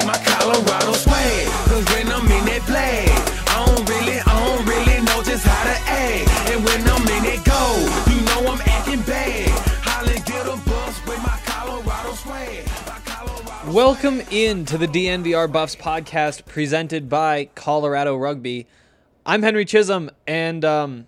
Like my Colorado swag. Cause when I'm in that flag, I don't really, I don't really know just how to act. And when I'm in it go, you know I'm acting bad. Holly get a bus with my Colorado swag. Welcome in to the DNVR Buffs podcast presented by Colorado Rugby. I'm Henry Chisholm, and um,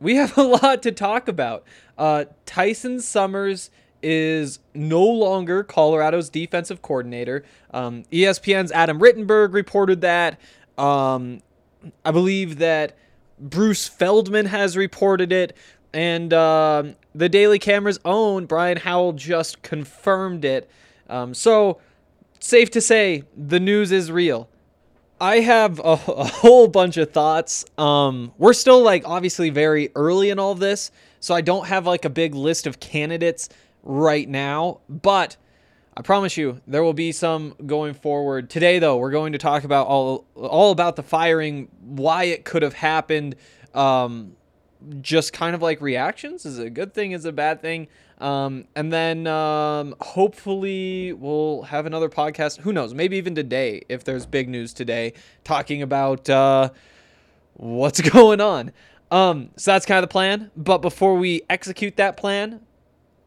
we have a lot to talk about. Uh, Tyson Summers is no longer Colorado's defensive coordinator. Um, ESPN's Adam Rittenberg reported that. Um, I believe that Bruce Feldman has reported it, and um the Daily Camera's own Brian Howell just confirmed it. Um, so, safe to say, the news is real. I have a, a whole bunch of thoughts. Um, we're still like obviously very early in all this, so I don't have like a big list of candidates right now, but I promise you there will be some going forward. Today though, we're going to talk about all all about the firing, why it could have happened, um, just kind of like reactions. Is a good thing? Is a bad thing? Um, and then um, hopefully we'll have another podcast. Who knows? Maybe even today, if there's big news today, talking about uh, what's going on. Um, so that's kind of the plan. But before we execute that plan,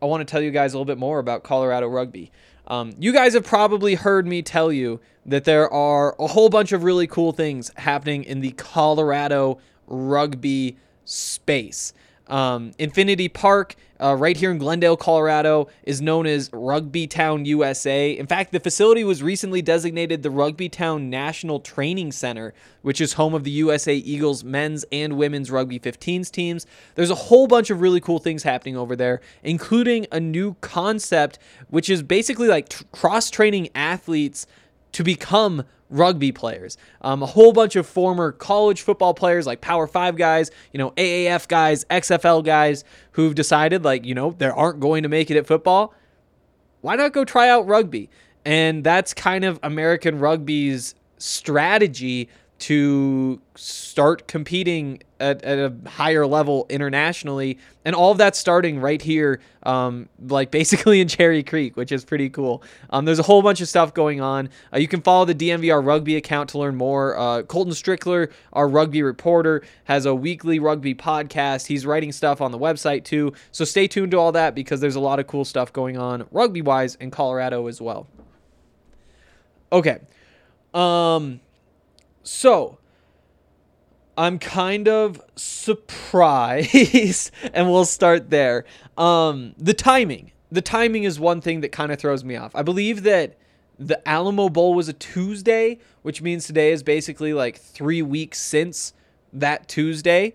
I want to tell you guys a little bit more about Colorado rugby. Um, you guys have probably heard me tell you that there are a whole bunch of really cool things happening in the Colorado rugby space. Um, Infinity Park, uh, right here in Glendale, Colorado, is known as Rugby Town USA. In fact, the facility was recently designated the Rugby Town National Training Center, which is home of the USA Eagles men's and women's rugby 15s teams. There's a whole bunch of really cool things happening over there, including a new concept, which is basically like tr- cross training athletes to become rugby players. Um, a whole bunch of former college football players, like Power Five guys, you know, AAF guys, XFL guys, who've decided, like, you know, they aren't going to make it at football. Why not go try out rugby? And that's kind of American rugby's strategy to start competing at, at a higher level internationally. And all of that starting right here um, like basically in cherry creek which is pretty cool. Um, there's a whole bunch of stuff going on. Uh, you can follow the dnvr rugby account to learn more. Uh, colton strickler our rugby reporter has a weekly rugby podcast. He's writing stuff on the website too. So stay tuned to all that because there's a lot of cool stuff going on rugby wise in colorado as well. Okay. Um so, I'm kind of surprised, and we'll start there. Um, the timing. The timing is one thing that kind of throws me off. I believe that the Alamo Bowl was a Tuesday, which means today is basically like three weeks since that Tuesday,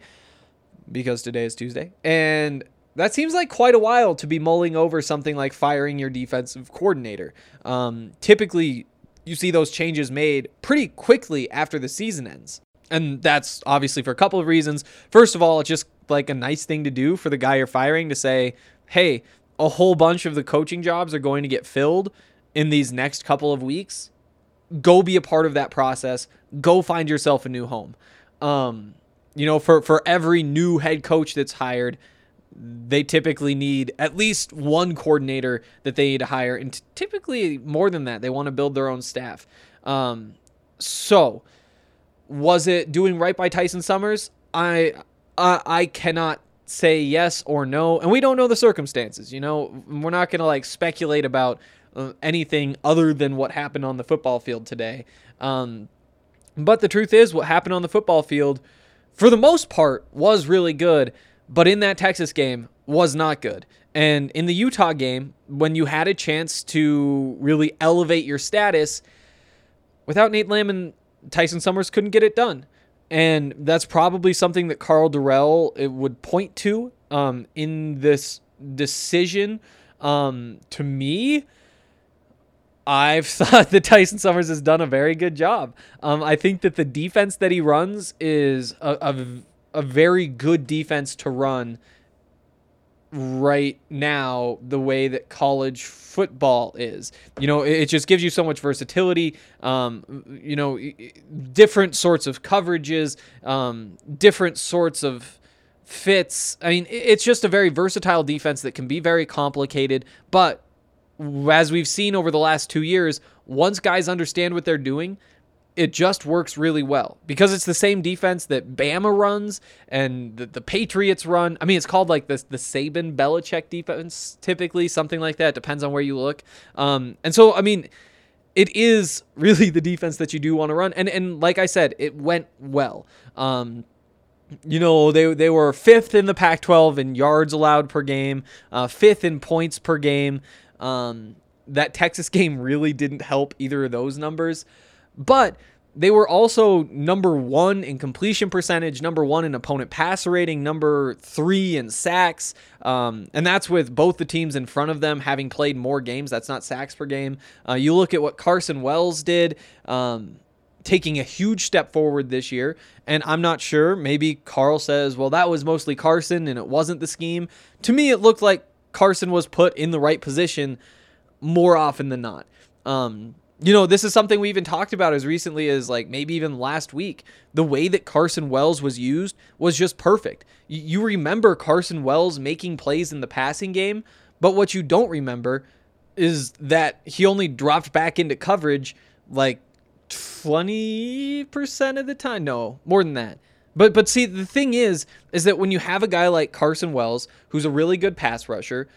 because today is Tuesday. And that seems like quite a while to be mulling over something like firing your defensive coordinator. Um, typically, you see those changes made pretty quickly after the season ends. And that's obviously for a couple of reasons. First of all, it's just like a nice thing to do for the guy you're firing to say, hey, a whole bunch of the coaching jobs are going to get filled in these next couple of weeks. Go be a part of that process. Go find yourself a new home. Um, you know, for, for every new head coach that's hired, they typically need at least one coordinator that they need to hire, and t- typically more than that. They want to build their own staff. Um, so, was it doing right by Tyson Summers? I I, I cannot say yes or no, and we don't know the circumstances. You know, we're not gonna like speculate about uh, anything other than what happened on the football field today. Um, but the truth is, what happened on the football field, for the most part, was really good but in that Texas game was not good. And in the Utah game, when you had a chance to really elevate your status, without Nate Landman, Tyson Summers couldn't get it done. And that's probably something that Karl Dorrell uh, would point to um, in this decision. Um, to me, I've thought that Tyson Summers has done a very good job. Um, I think that the defense that he runs is a, a, a very good defense to run right now the way that college football is. You know, it, just gives you so much versatility. Um, you know, different sorts of coverages, um, different sorts of fits. I mean, it's just a very versatile defense that can be very complicated, but as we've seen over the last two years, once guys understand what they're doing, it just works really well because it's the same defense that Bama runs and the, the Patriots run. I mean, it's called like the the Saban Belichick defense, typically something like that. Depends on where you look. Um, and so I mean, it is really the defense that you do want to run. And and like I said, it went well. Um, you know they they were fifth in the Pac-12 in yards allowed per game, uh, fifth in points per game. Um, that Texas game really didn't help either of those numbers. But they were also number one in completion percentage, number one in opponent passer rating, number three in sacks. Um, and that's with both the teams in front of them having played more games. That's not sacks per game. Uh, you look at what Carson Wells did. Um, taking a huge step forward this year. And I'm not sure. Maybe Karl says, well, that was mostly Carson and it wasn't the scheme. To me, it looked like Carson was put in the right position more often than not. Um, you know, this is something we even talked about as recently as like maybe even last week. The way that Carson Wells was used was just perfect. You remember Carson Wells making plays in the passing game, but what you don't remember is that he only dropped back into coverage like 20% of the time. No, more than that. But but see the thing is is that when you have a guy like Carson Wells who's a really good pass rusher,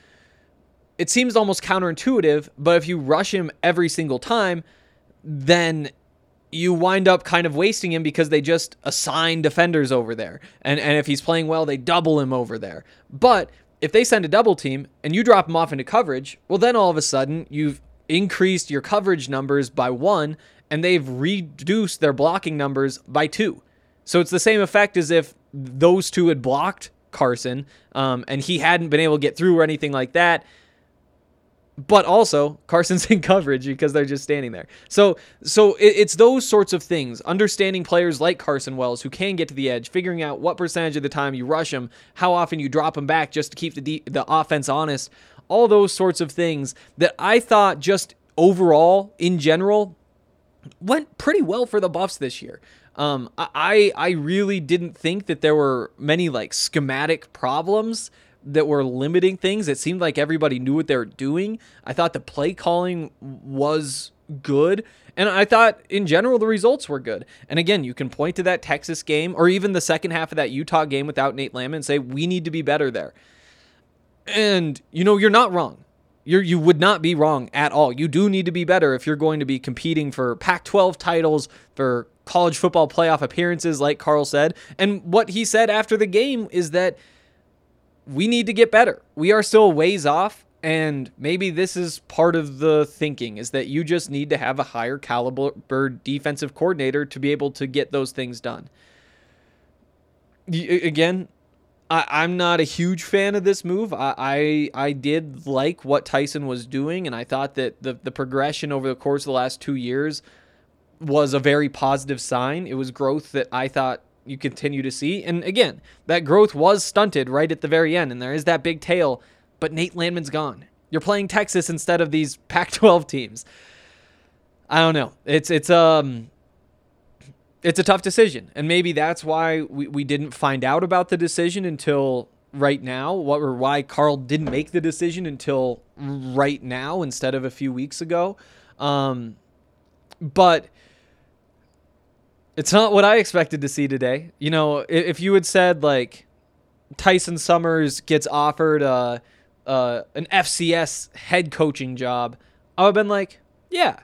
it seems almost counterintuitive, but if you rush him every single time, then you wind up kind of wasting him because they just assign defenders over there. And and if he's playing well, they double him over there. But if they send a double team and you drop him off into coverage, well then all of a sudden you've increased your coverage numbers by 1 and they've reduced their blocking numbers by 2. So it's the same effect as if those two had blocked Carson um, and he hadn't been able to get through or anything like that but also Carson's in coverage because they're just standing there. So so it, it's those sorts of things. Understanding players like Carson Wells who can get to the edge, figuring out what percentage of the time you rush them, how often you drop them back just to keep the de- the offense honest. All those sorts of things that I thought just overall in general went pretty well for the Buffs this year. Um, I I really didn't think that there were many like schematic problems that were limiting things. It seemed like everybody knew what they were doing. I thought the play calling was good. And I thought in general the results were good. And again, you can point to that Texas game or even the second half of that Utah game without Nate Lamb and say, we need to be better there. And, you know, you're not wrong. You're, you would not be wrong at all. You do need to be better if you're going to be competing for Pac 12 titles, for college football playoff appearances, like Karl said. And what he said after the game is that we need to get better. We are still ways off, and maybe this is part of the thinking is that you just need to have a higher caliber defensive coordinator to be able to get those things done. Again, I, am not a huge fan of this move. I, I, I did like what Tyson was doing, and I thought that the the progression over the course of the last two years was a very positive sign. It was growth that I thought you continue to see. And again, that growth was stunted right at the very end, and there is that big tail, but Nate Landman's gone. You're playing Texas instead of these Pac-12 teams. I don't know. It's it's um it's a tough decision. And maybe that's why we, we didn't find out about the decision until right now. What or why Karl didn't make the decision until right now instead of a few weeks ago. Um but it's not what I expected to see today. You know, if you had said like Tyson Summers gets offered a, an FCS head coaching job, I would have been like, yeah,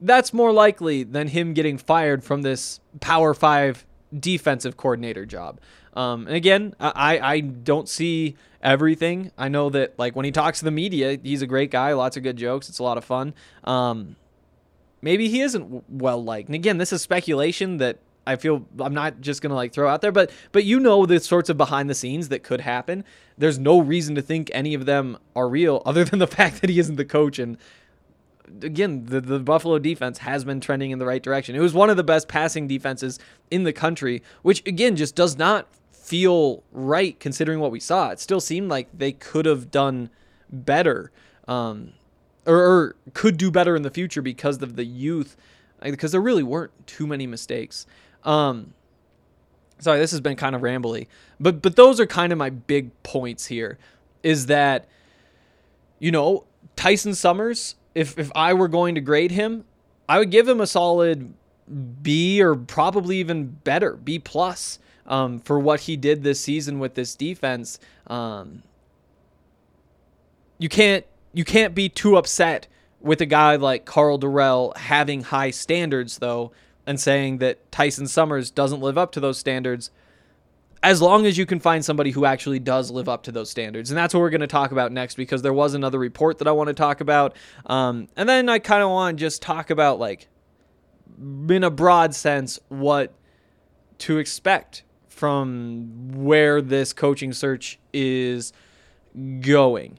that's more likely than him getting fired from this Power Five defensive coordinator job. Um, and again, I, I don't see everything. I know that like when he talks to the media, he's a great guy, lots of good jokes. It's a lot of fun. Um, maybe he isn't well liked. And again, this is speculation that I feel I'm not just gonna like throw out there, but but you know the sorts of behind the scenes that could happen. There's no reason to think any of them are real, other than the fact that he isn't the coach. And again, the the Buffalo defense has been trending in the right direction. It was one of the best passing defenses in the country, which again just does not feel right considering what we saw. It still seemed like they could have done better. Um, or, or could do better in the future because of the youth, because there really weren't too many mistakes. Um, sorry, this has been kind of rambly, but but those are kind of my big points here. Is that you know Tyson Summers? If if I were going to grade him, I would give him a solid B or probably even better, B plus, um, for what he did this season with this defense. Um, you can't you can't be too upset with a guy like Karl Dorrell having high standards though and saying that Tyson Summers doesn't live up to those standards as long as you can find somebody who actually does live up to those standards. And that's what we're going to talk about next because there was another report that I want to talk about. Um, and then I kind of want to just talk about, like, in a broad sense, what to expect from where this coaching search is going.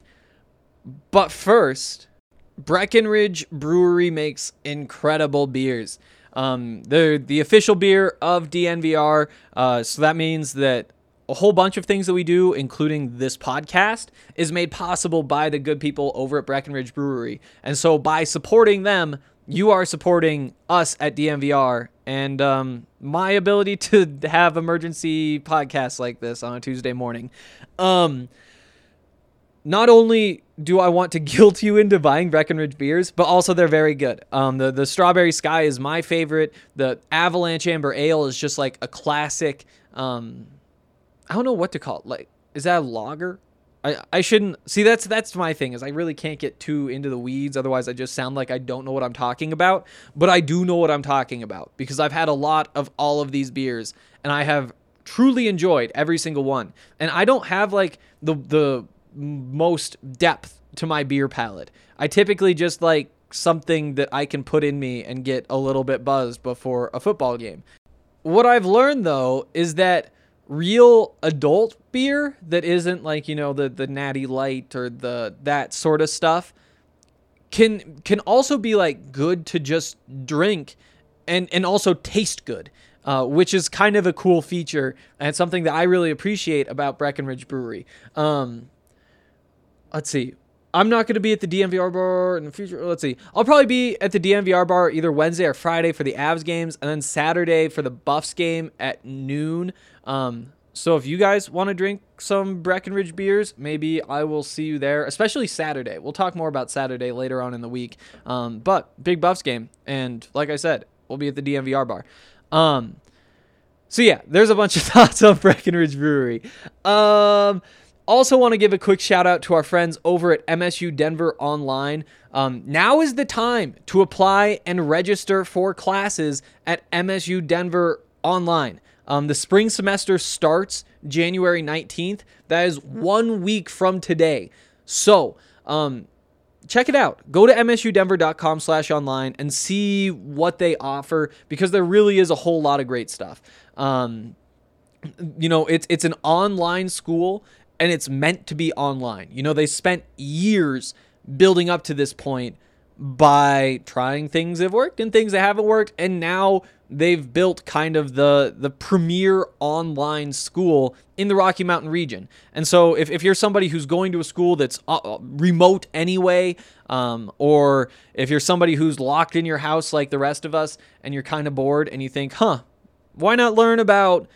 But first, Breckenridge Brewery makes incredible beers. Um, they're the official beer of DNVR. Uh, so that means that a whole bunch of things that we do, including this podcast, is made possible by the good people over at Breckenridge Brewery. And so by supporting them, you are supporting us at DNVR and um, my ability to have emergency podcasts like this on a Tuesday morning. Um, not only do I want to guilt you into buying Breckenridge beers, but also they're very good. Um, the the Strawberry Sky is my favorite. The Avalanche Amber Ale is just like a classic. Um, I don't know what to call it. Like, is that a lager? I, I shouldn't see that's that's my thing is I really can't get too into the weeds otherwise I just sound like I don't know what I'm talking about but I do know what I'm talking about because I've had a lot of all of these beers and I have truly enjoyed every single one and I don't have like the the most depth to my beer palate. I typically just like something that I can put in me and get a little bit buzzed before a football game. What I've learned though is that real adult beer that isn't like, you know, the the natty light or the that sort of stuff can can also be like good to just drink and and also taste good. Uh, which is kind of a cool feature and something that I really appreciate about Breckenridge Brewery. Um, let's see. I'm not going to be at the DNVR bar in the future. Let's see. I'll probably be at the DNVR bar either Wednesday or Friday for the Avs games, and then Saturday for the Buffs game at noon. Um, so if you guys want to drink some Breckenridge beers, maybe I will see you there, especially Saturday. We'll talk more about Saturday later on in the week. Um, but big Buffs game, and like I said, we'll be at the DNVR bar. Um, so yeah, there's a bunch of thoughts on Breckenridge Brewery. Um, also, want to give a quick shout out to our friends over at MSU Denver Online. Um, now is the time to apply and register for classes at MSU Denver Online. Um, the spring semester starts January 19th. That is one week from today. So, um, check it out. Go to msudenver.com slash online and see what they offer because there really is a whole lot of great stuff. Um, you know, it's it's an online school and it's meant to be online. You know, they spent years building up to this point by trying things that have worked and things that haven't worked and now they've built kind of the the premier online school in the Rocky Mountain region. And so if, if you're somebody who's going to a school that's uh, uh remote anyway, um, or if you're somebody who's locked in your house like the rest of us and you're kind of bored and you think, huh, why not learn about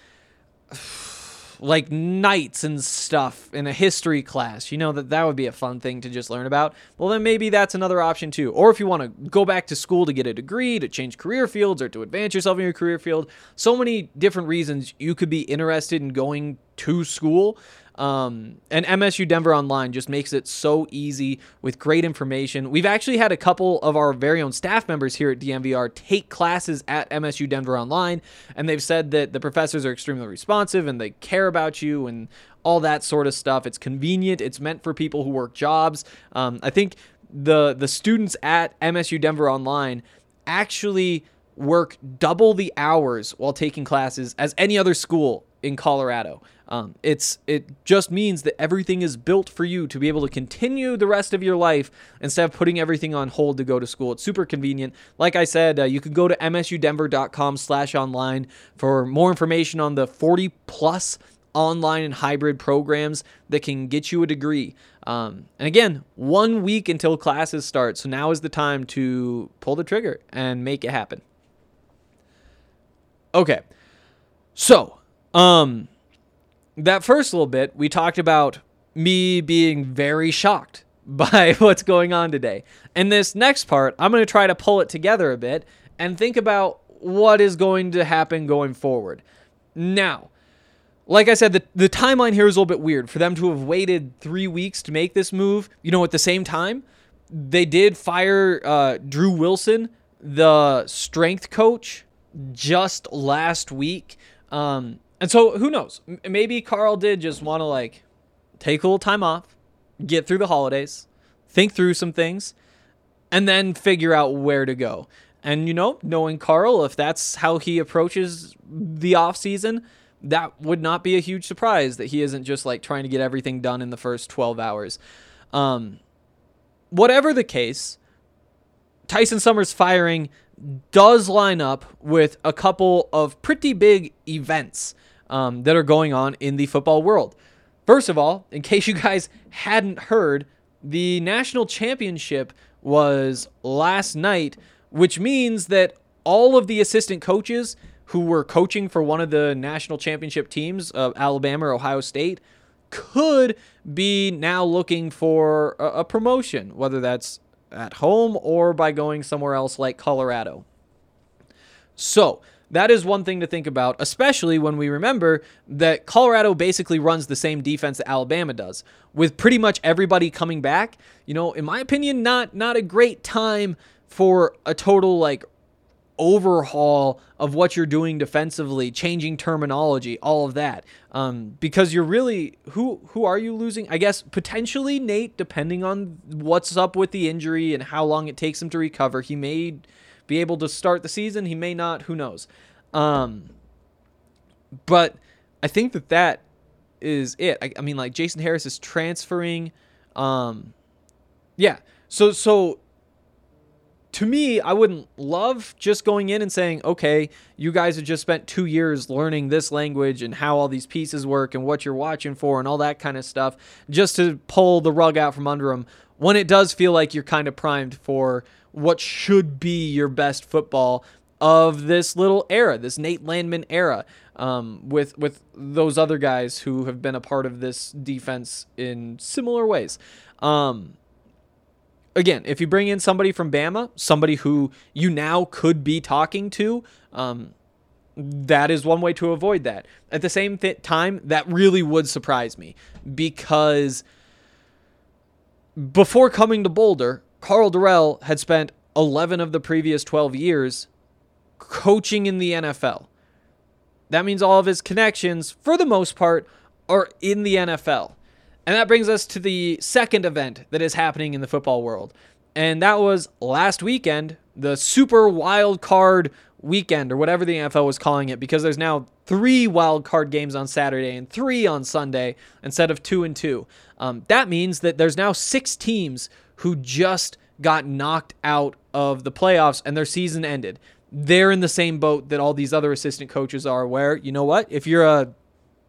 like knights and stuff in a history class. You know that that would be a fun thing to just learn about. Well, then maybe that's another option too. Or if you want to go back to school to get a degree, to change career fields, or to advance yourself in your career field, so many different reasons you could be interested in going to school. Um, and MSU Denver Online just makes it so easy with great information. We've actually had a couple of our very own staff members here at DNVR take classes at MSU Denver Online, and they've said that the professors are extremely responsive and they care about you and all that sort of stuff. It's convenient. It's meant for people who work jobs. Um, I think the the students at MSU Denver Online actually work double the hours while taking classes as any other school in Colorado. Um, it's it just means that everything is built for you to be able to continue the rest of your life instead of putting everything on hold to go to school. It's super convenient. Like I said, uh, you can go to msudenver.com/online for more information on the 40 plus online and hybrid programs that can get you a degree. Um, and again, one week until classes start, so now is the time to pull the trigger and make it happen. Okay, so um that first little bit, we talked about me being very shocked by what's going on today. And this next part, I'm going to try to pull it together a bit and think about what is going to happen going forward. Now, like I said, the, the timeline here is a little bit weird. For them to have waited three weeks to make this move, you know, at the same time, they did fire uh, Drew Wilson, the strength coach, just last week. Um, and so who knows? Maybe Karl did just want to like take a little time off, get through the holidays, think through some things, and then figure out where to go. And you know, knowing Karl, if that's how he approaches the off season, that would not be a huge surprise that he isn't just like trying to get everything done in the first 12 hours. Um, whatever the case, Tyson Summers firing does line up with a couple of pretty big events um, that are going on in the football world. First of all, in case you guys hadn't heard, the national championship was last night, which means that all of the assistant coaches who were coaching for one of the national championship teams of Alabama or Ohio State could be now looking for a, a promotion, whether that's at home or by going somewhere else like Colorado. So, that is one thing to think about, especially when we remember that Colorado basically runs the same defense that Alabama does, with pretty much everybody coming back. You know, in my opinion, not not a great time for a total like overhaul of what you're doing defensively, changing terminology, all of that. Um, because you're really who who are you losing? I guess potentially Nate, depending on what's up with the injury and how long it takes him to recover. He may be able to start the season. He may not. Who knows? Um, but I think that that is it. I, I mean, like Jason Harris is transferring. Um, yeah. So so to me, I wouldn't love just going in and saying, okay, you guys have just spent two years learning this language and how all these pieces work and what you're watching for and all that kind of stuff, just to pull the rug out from under them when it does feel like you're kind of primed for what should be your best football of this little era, this Nate Landman era, um, with with those other guys who have been a part of this defense in similar ways. Um, again, if you bring in somebody from Bama, somebody who you now could be talking to, um, that is one way to avoid that. At the same th- time, that really would surprise me because before coming to Boulder, Karl Dorrell had spent 11 of the previous 12 years coaching in the NFL. That means all of his connections, for the most part, are in the NFL. And that brings us to the second event that is happening in the football world. And that was last weekend, the super wild card weekend, or whatever the NFL was calling it, because there's now three wild card games on Saturday and three on Sunday instead of two and two. Um, that means that there's now six teams who just got knocked out of the playoffs and their season ended. They're in the same boat that all these other assistant coaches are, where, you know what? If you're a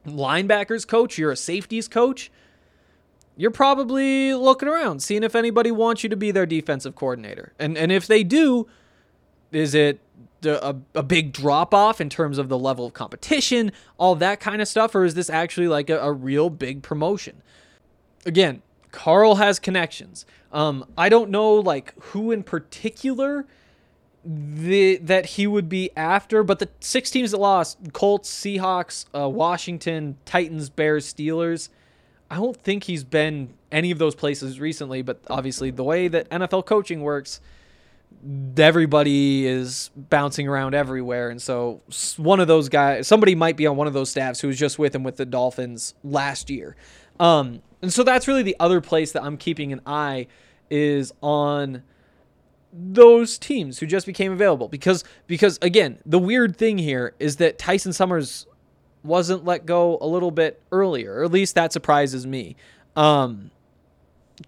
linebackers coach, you're a safeties coach, you're probably looking around, seeing if anybody wants you to be their defensive coordinator. And and if they do, is it a, a big drop off in terms of the level of competition, all that kind of stuff, or is this actually like a, a real big promotion? Again, Karl has connections. Um, I don't know like who in particular the that he would be after, but the six teams that lost: Colts, Seahawks, uh, Washington, Titans, Bears, Steelers I don't think he's been any of those places recently, but obviously the way that NFL coaching works, everybody is bouncing around everywhere. And so one of those guys, somebody might be on one of those staffs who was just with him with the Dolphins last year. Um, and so that's really the other place that I'm keeping an eye is on those teams who just became available. Because because again the weird thing here is that Tyson Summers wasn't let go a little bit earlier. Or at least that surprises me. Um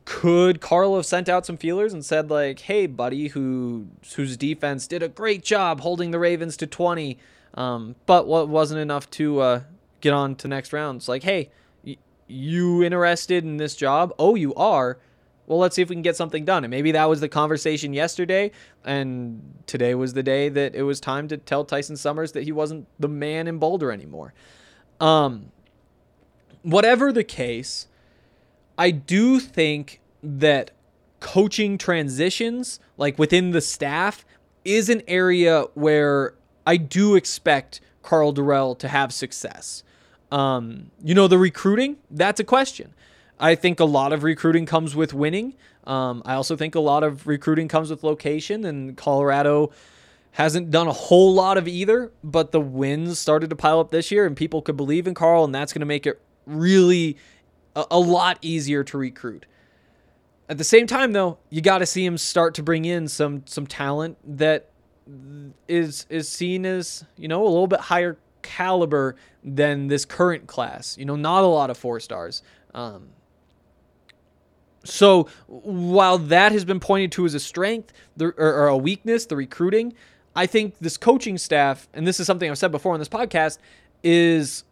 could Karl have sent out some feelers and said like hey buddy who whose defense did a great job holding the Ravens to 20 um but what wasn't enough to uh get on to next rounds like hey you interested in this job oh you are well, let's see if we can get something done. And maybe that was the conversation yesterday, and today was the day that it was time to tell Tyson Summers that he wasn't the man in Boulder anymore. Um, whatever the case, I do think that coaching transitions, like within the staff, is an area where I do expect Karl Dorrell to have success. Um, you know, the recruiting, that's a question. I think a lot of recruiting comes with winning. Um, I also think a lot of recruiting comes with location, and Colorado hasn't done a whole lot of either, but the wins started to pile up this year, and people could believe in Karl, and that's going to make it really a, a lot easier to recruit. At the same time, though, you got to see him start to bring in some some talent that is is seen as you know a little bit higher caliber than this current class. You know, not a lot of four stars. Um, so while that has been pointed to as a strength or, or a weakness, the recruiting, I think this coaching staff, and this is something I've said before on this podcast, is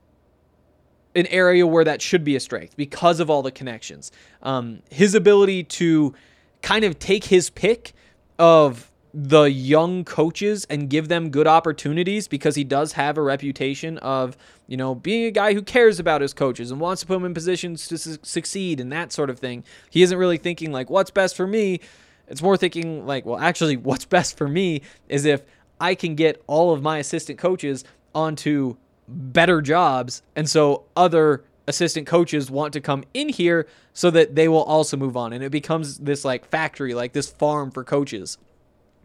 an area where that should be a strength because of all the connections. Um, his ability to kind of take his pick of the young coaches and give them good opportunities because he does have a reputation of, you know, being a guy who cares about his coaches and wants to put them in positions to su- succeed and that sort of thing. He isn't really thinking like what's best for me. It's more thinking like, well, actually what's best for me is if I can get all of my assistant coaches onto better jobs and so other assistant coaches want to come in here so that they will also move on and it becomes this like factory like this farm for coaches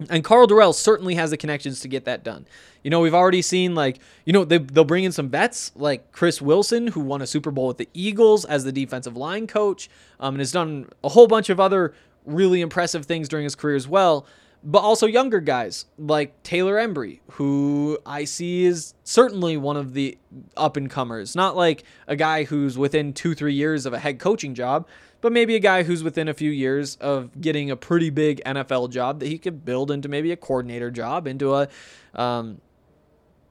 and Karl Dorrell certainly has the connections to get that done. You know, we've already seen like, you know, they, they'll bring in some vets like Chris Wilson, who won a Super Bowl with the Eagles as the defensive line coach, um, and has done a whole bunch of other really impressive things during his career as well. But also younger guys like Taylor Embree, who I see is certainly one of the up and comers. Not like a guy who's within two, three years of a head coaching job, but maybe a guy who's within a few years of getting a pretty big NFL job that he could build into maybe a coordinator job, into a um,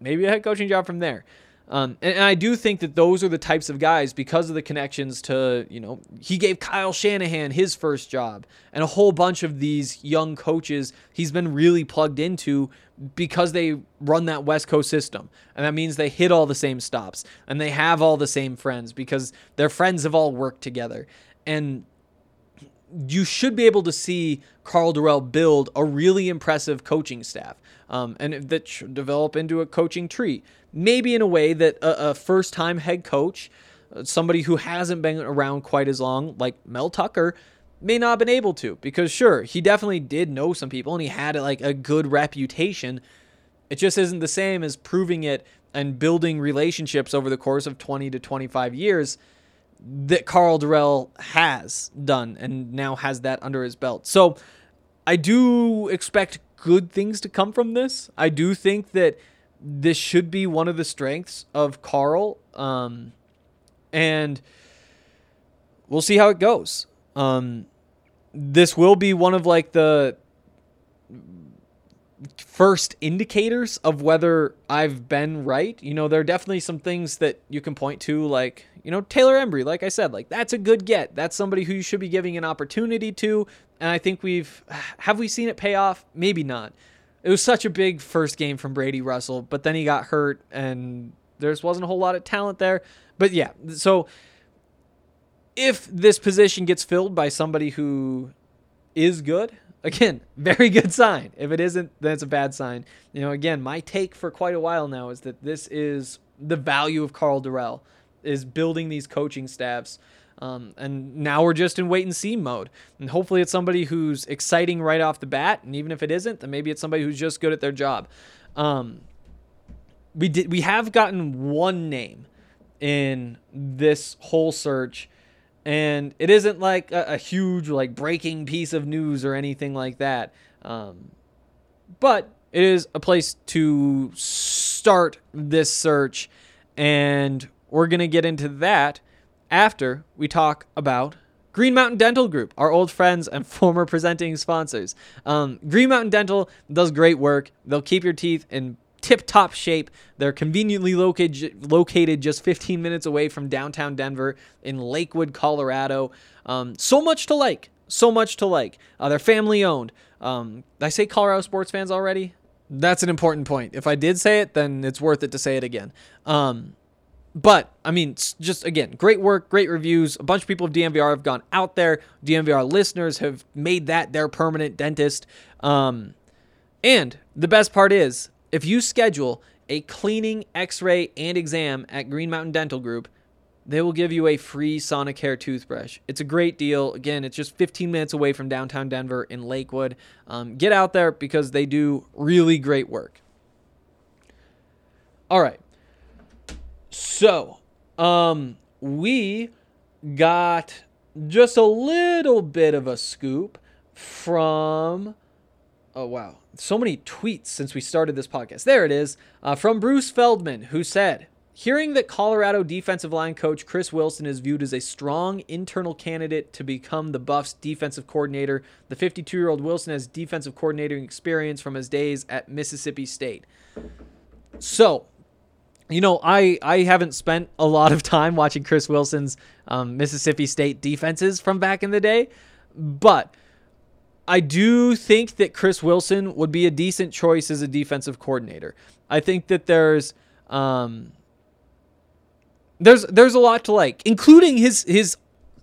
maybe a head coaching job from there. Um, and, and I do think that those are the types of guys because of the connections to, you know, he gave Kyle Shanahan his first job and a whole bunch of these young coaches he's been really plugged into because they run that West Coast system. And that means they hit all the same stops and they have all the same friends because their friends have all worked together. And you should be able to see Karl Dorrell build a really impressive coaching staff, um, and that should develop into a coaching tree. Maybe in a way that a, a first-time head coach, uh, somebody who hasn't been around quite as long, like Mel Tucker, may not have been able to. Because sure, he definitely did know some people, and he had like a good reputation. It just isn't the same as proving it and building relationships over the course of 20 to 25 years that Karl Dorrell has done and now has that under his belt. So I do expect good things to come from this. I do think that this should be one of the strengths of Karl. Um, and we'll see how it goes. Um, this will be one of like the first indicators of whether I've been right. You know, there are definitely some things that you can point to, like, you know, Taylor Embree, like I said, like that's a good get. That's somebody who you should be giving an opportunity to. And I think we've, have we seen it pay off? Maybe not. It was such a big first game from Brady Russell, but then he got hurt and there just wasn't a whole lot of talent there. But yeah, so if this position gets filled by somebody who is good, again, very good sign. If it isn't, then it's a bad sign. You know, again, my take for quite a while now is that this is the value of Karl Dorrell is building these coaching staffs Um, and now we're just in wait and see mode. And hopefully it's somebody who's exciting right off the bat. And even if it isn't, then maybe it's somebody who's just good at their job. Um, we did we have gotten one name in this whole search and it isn't like a, a huge like breaking piece of news or anything like that um, but it is a place to start this search and we're going to get into that after we talk about Green Mountain Dental Group, our old friends and former presenting sponsors. Um, Green Mountain Dental does great work. They'll keep your teeth in tip top shape. They're conveniently located, located just 15 minutes away from downtown Denver in Lakewood, Colorado. Um, so much to like. So much to like. Uh, they're family owned. Um, I say Colorado sports fans already? That's an important point. If I did say it, then it's worth it to say it again. Um, but I mean, just again, great work, great reviews. A bunch of people of DNVR have gone out there. DNVR listeners have made that their permanent dentist. Um, and the best part is, if you schedule a cleaning, X-ray, and exam at Green Mountain Dental Group, they will give you a free Sonicare toothbrush. It's a great deal. Again, it's just 15 minutes away from downtown Denver in Lakewood. Um, get out there because they do really great work. All right. So, um, we got just a little bit of a scoop from. Oh, wow. So many tweets since we started this podcast. There it is. Uh, from Bruce Feldman, who said, Hearing that Colorado defensive line coach Chris Wilson is viewed as a strong internal candidate to become the Buffs defensive coordinator, the 52 year old Wilson has defensive coordinating experience from his days at Mississippi State. So, you know, I I haven't spent a lot of time watching Chris Wilson's um, Mississippi State defenses from back in the day, but I do think that Chris Wilson would be a decent choice as a defensive coordinator. I think that there's um, there's there's a lot to like, including his his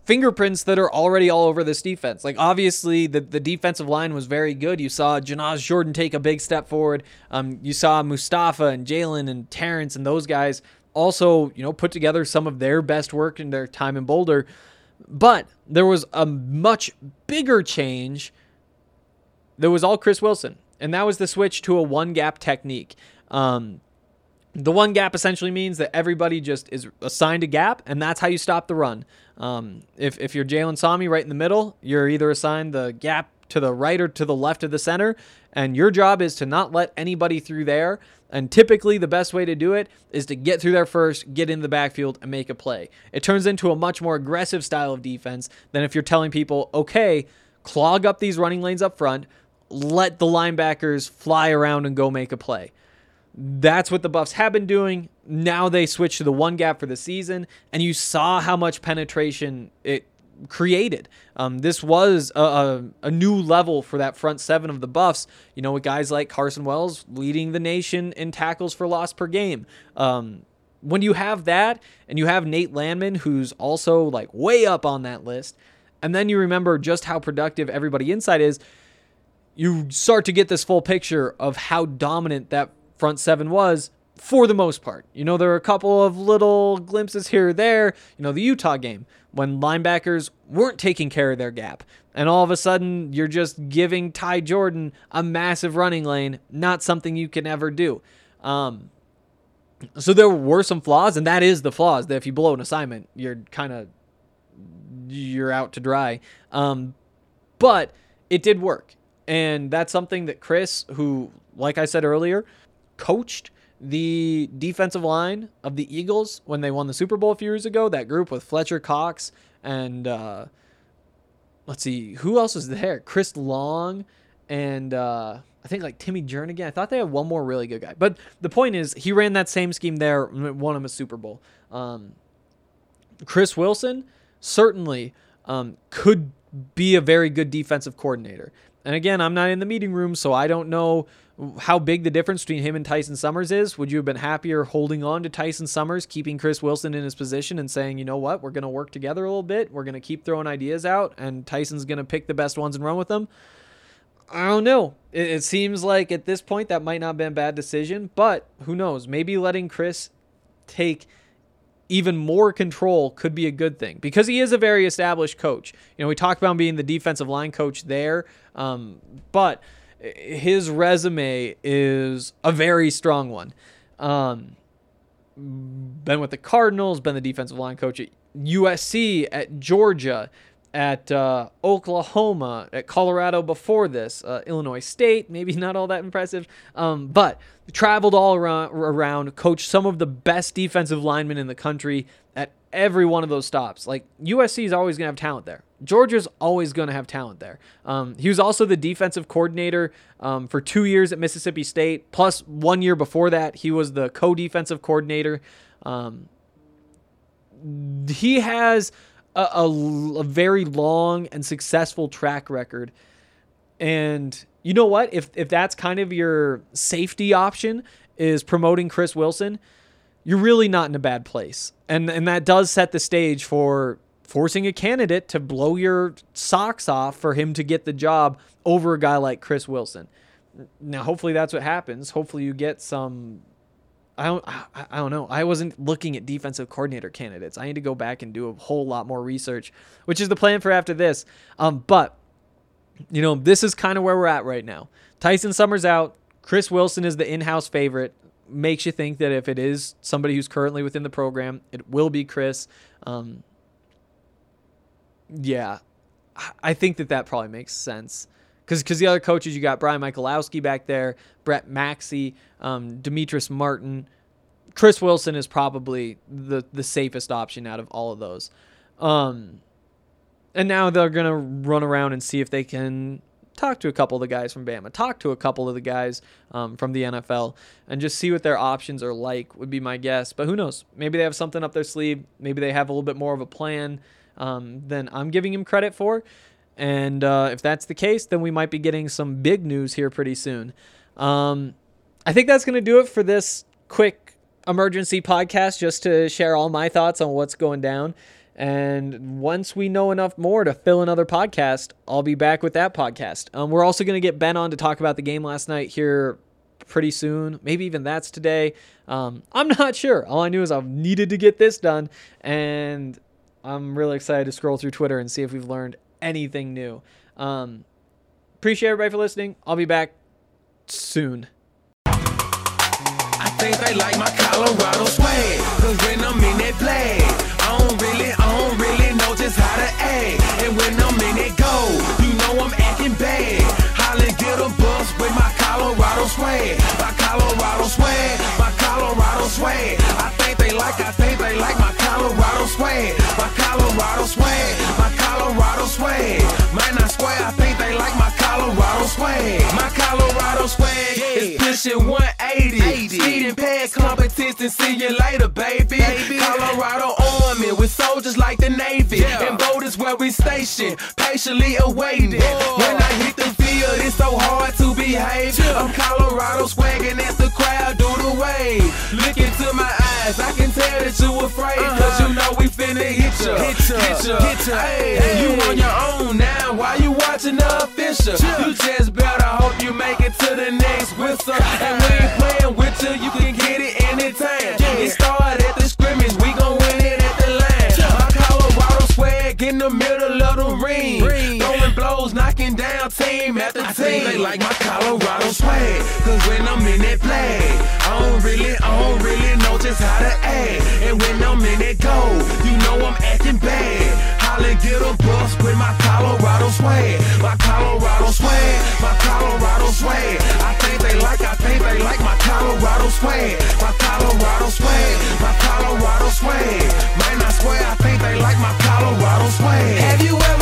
fingerprints that are already all over this defense. Like obviously the, the defensive line was very good. You saw Janaz Jordan take a big step forward. Um, you saw Mustafa and Jalen and Terrence and those guys also, you know, put together some of their best work in their time in Boulder. But there was a much bigger change that was all Chris Wilson. And that was the switch to a one gap technique. Um, the one gap essentially means that everybody just is assigned a gap, and that's how you stop the run. Um, if, if you're Jalen Sami right in the middle, you're either assigned the gap to the right or to the left of the center, and your job is to not let anybody through there. And typically, the best way to do it is to get through there first, get in the backfield, and make a play. It turns into a much more aggressive style of defense than if you're telling people, okay, clog up these running lanes up front, let the linebackers fly around and go make a play. That's what the Buffs have been doing. Now they switch to the one gap for the season, and you saw how much penetration it created. Um, this was a, a, a, new level for that front seven of the Buffs. You know, with guys like Carson Wells leading the nation in tackles for loss per game. Um, when you have that, and you have Nate Landman, who's also like way up on that list, and then you remember just how productive everybody inside is, you start to get this full picture of how dominant that front seven was for the most part. You know, there are a couple of little glimpses here or there. You know, the Utah game when linebackers weren't taking care of their gap. And all of a sudden, you're just giving Ty Jordan a massive running lane, not something you can ever do. Um, so there were some flaws, and that is the flaws that if you blow an assignment, you're kind of you're out to dry. Um, but it did work. And that's something that Chris, who, like I said earlier, coached the defensive line of the Eagles when they won the Super Bowl a few years ago. That group with Fletcher Cox and uh, let's see, who else was there? Chris Long and uh, I think like Timmy Jernigan. I thought they had one more really good guy. But the point is, he ran that same scheme there, won him a Super Bowl. Um, Chris Wilson certainly um, could be a very good defensive coordinator. And again, I'm not in the meeting room, so I don't know how big the difference between him and Tyson Summers is. Would you have been happier holding on to Tyson Summers, keeping Chris Wilson in his position and saying, you know what, we're going to work together a little bit. We're going to keep throwing ideas out, and Tyson's going to pick the best ones and run with them? I don't know. It, it seems like at this point that might not have been a bad decision, but who knows? Maybe letting Chris take even more control could be a good thing because he is a very established coach. You know, we talked about him being the defensive line coach there, um, but his resume is a very strong one. Um, been with the Cardinals, been the defensive line coach at USC, at Georgia, at uh, Oklahoma, at Colorado before this, uh, Illinois State, maybe not all that impressive, um, but traveled all around, around, coached some of the best defensive linemen in the country at every one of those stops. Like USC is always going to have talent there. Georgia's always going to have talent there. Um, he was also the defensive coordinator um, for two years at Mississippi State, plus one year before that, he was the co defensive coordinator. Um, he has a, a, a very long and successful track record. And you know what? If, if that's kind of your safety option, is promoting Chris Wilson, you're really not in a bad place. And and that does set the stage for forcing a candidate to blow your socks off for him to get the job over a guy like Chris Wilson. Now, hopefully that's what happens. Hopefully you get some. I don't. I don't know. I wasn't looking at defensive coordinator candidates. I need to go back and do a whole lot more research, which is the plan for after this. Um, but you know, this is kind of where we're at right now. Tyson Summers out. Chris Wilson is the in-house favorite. Makes you think that if it is somebody who's currently within the program, it will be Chris. Um, yeah, I think that that probably makes sense. Because because the other coaches, you got Brian Michalowski back there, Brett Maxie, um, Demetrice Martin. Chris Wilson is probably the, the safest option out of all of those. Um, and now they're to run around and see if they can talk to a couple of the guys from Bama, talk to a couple of the guys um, from the NFL, and just see what their options are like, would be my guess. But who knows? Maybe they have something up their sleeve. Maybe they have a little bit more of a plan um, than I'm giving him credit for. And uh, if that's the case, then we might be getting some big news here pretty soon. Um, I think that's going to do it for this quick emergency podcast, just to share all my thoughts on what's going down. And once we know enough more to fill another podcast, I'll be back with that podcast. Um, we're also going to get Ben on to talk about the game last night here pretty soon. Maybe even that's today. Um, I'm not sure. All I knew is I needed to get this done, and I'm really excited to scroll through Twitter and see if we've learned anything new. Um, appreciate everybody for listening. I'll be back soon. I think they like my Colorado. Cause when I'm in that play, I don't really, I don't really know just how to act. And when I'm in go, you know I'm acting bad. Holla, get a bus with my Colorado. My Colorado my Colorado. I think they like, I think they like my Colorado. Swag. My Colorado swag is pushing 180. Speeding past competition, see you later, baby. baby. Colorado Army with soldiers like the Navy. And boat is where we station, patiently awaiting. When I hit the field, it's so hard to behave. I'm Colorado swagging as the crowd do the wave. Tell that you afraid. Cause you know we finna hit ya. Hit ya, hit ya, hit ya. Hey, you on your own now, why you watching the official? You just better hope you make it to the next whistle. And we ain't playing with you, you can get it anytime. It started at the scrimmage, we gon' win it at the line. My Colorado swag in the middle of the ring. Throwing blows, knocking down team after team. I think they like my Colorado swag. Cause when I'm in that play, I don't really, I don't really know just how to act. And when I'm in that go, you know I'm acting bad. Holla, get a bus with my Colorado swag. My Colorado swag, my Colorado swag. I think they like, I think they like my Colorado swag. My Colorado swag, my Colorado swag. Might not swear, I think they like my Colorado swag. Have you ever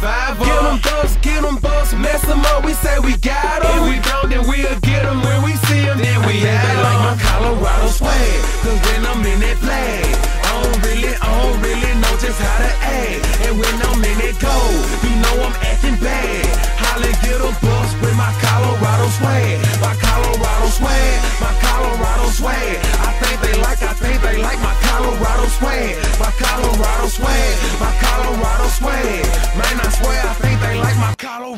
survival. Get them thugs, get them bucks, mess them up, we say we got them. If we don't, then we'll get them when we see them, then we I had like my Colorado swag, cause when I'm in that play, I don't really, I don't really know just how to act. And when I'm in that gold, you know I'm acting bad. Holla, get them bucks with my Colorado swag, my Colorado swag, my Colorado swag. I think they like, I think they like my Colorado swag, my Colorado